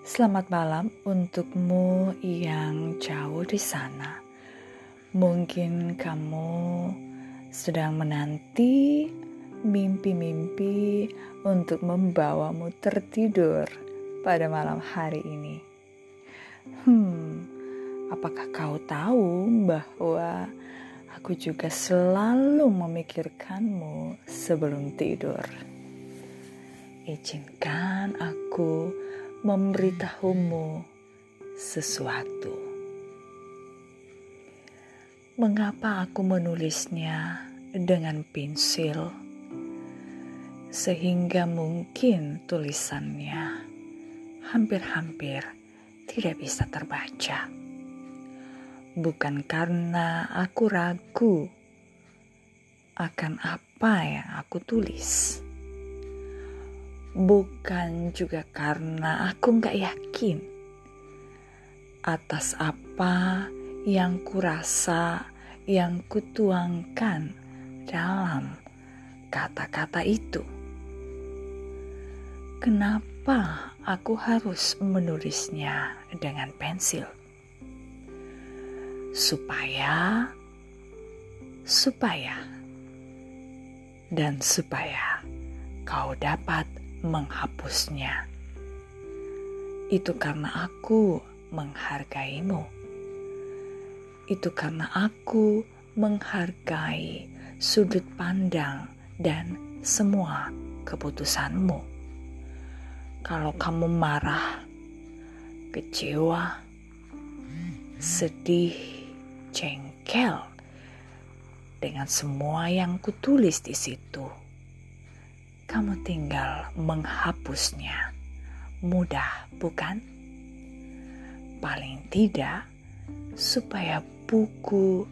Selamat malam untukmu yang jauh di sana. Mungkin kamu sedang menanti mimpi-mimpi untuk membawamu tertidur pada malam hari ini. Hmm, apakah kau tahu bahwa aku juga selalu memikirkanmu sebelum tidur? Izinkan aku memberitahumu sesuatu. Mengapa aku menulisnya dengan pensil, sehingga mungkin tulisannya hampir-hampir tidak bisa terbaca? Bukan karena aku ragu akan apa yang aku tulis bukan juga karena aku nggak yakin atas apa yang kurasa yang kutuangkan dalam kata-kata itu. Kenapa aku harus menulisnya dengan pensil? Supaya, supaya, dan supaya kau dapat menghapusnya. Itu karena aku menghargaimu. Itu karena aku menghargai sudut pandang dan semua keputusanmu. Kalau kamu marah, kecewa, sedih, jengkel dengan semua yang kutulis di situ kamu tinggal menghapusnya. Mudah, bukan? Paling tidak, supaya buku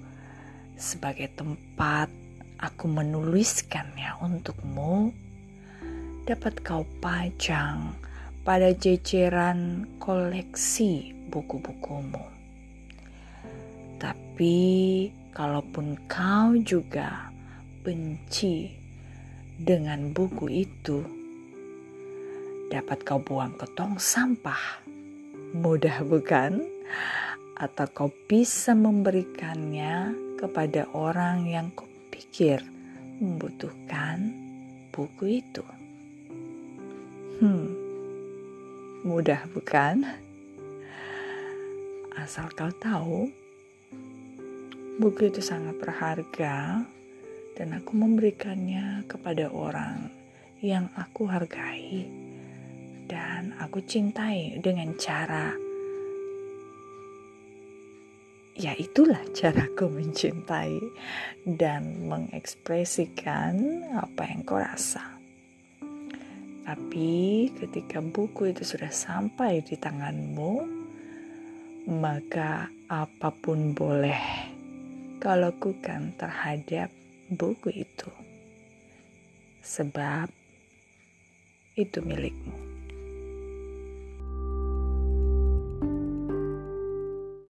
sebagai tempat aku menuliskannya untukmu dapat kau pajang pada jajaran koleksi buku-bukumu. Tapi, kalaupun kau juga benci dengan buku itu dapat kau buang ke tong sampah. Mudah bukan? Atau kau bisa memberikannya kepada orang yang kau pikir membutuhkan buku itu. Hmm, mudah bukan? Asal kau tahu, buku itu sangat berharga dan aku memberikannya kepada orang yang aku hargai dan aku cintai dengan cara ya itulah caraku mencintai dan mengekspresikan apa yang kau rasa. Tapi ketika buku itu sudah sampai di tanganmu, maka apa pun boleh kau lakukan terhadap buku itu, sebab itu milikmu.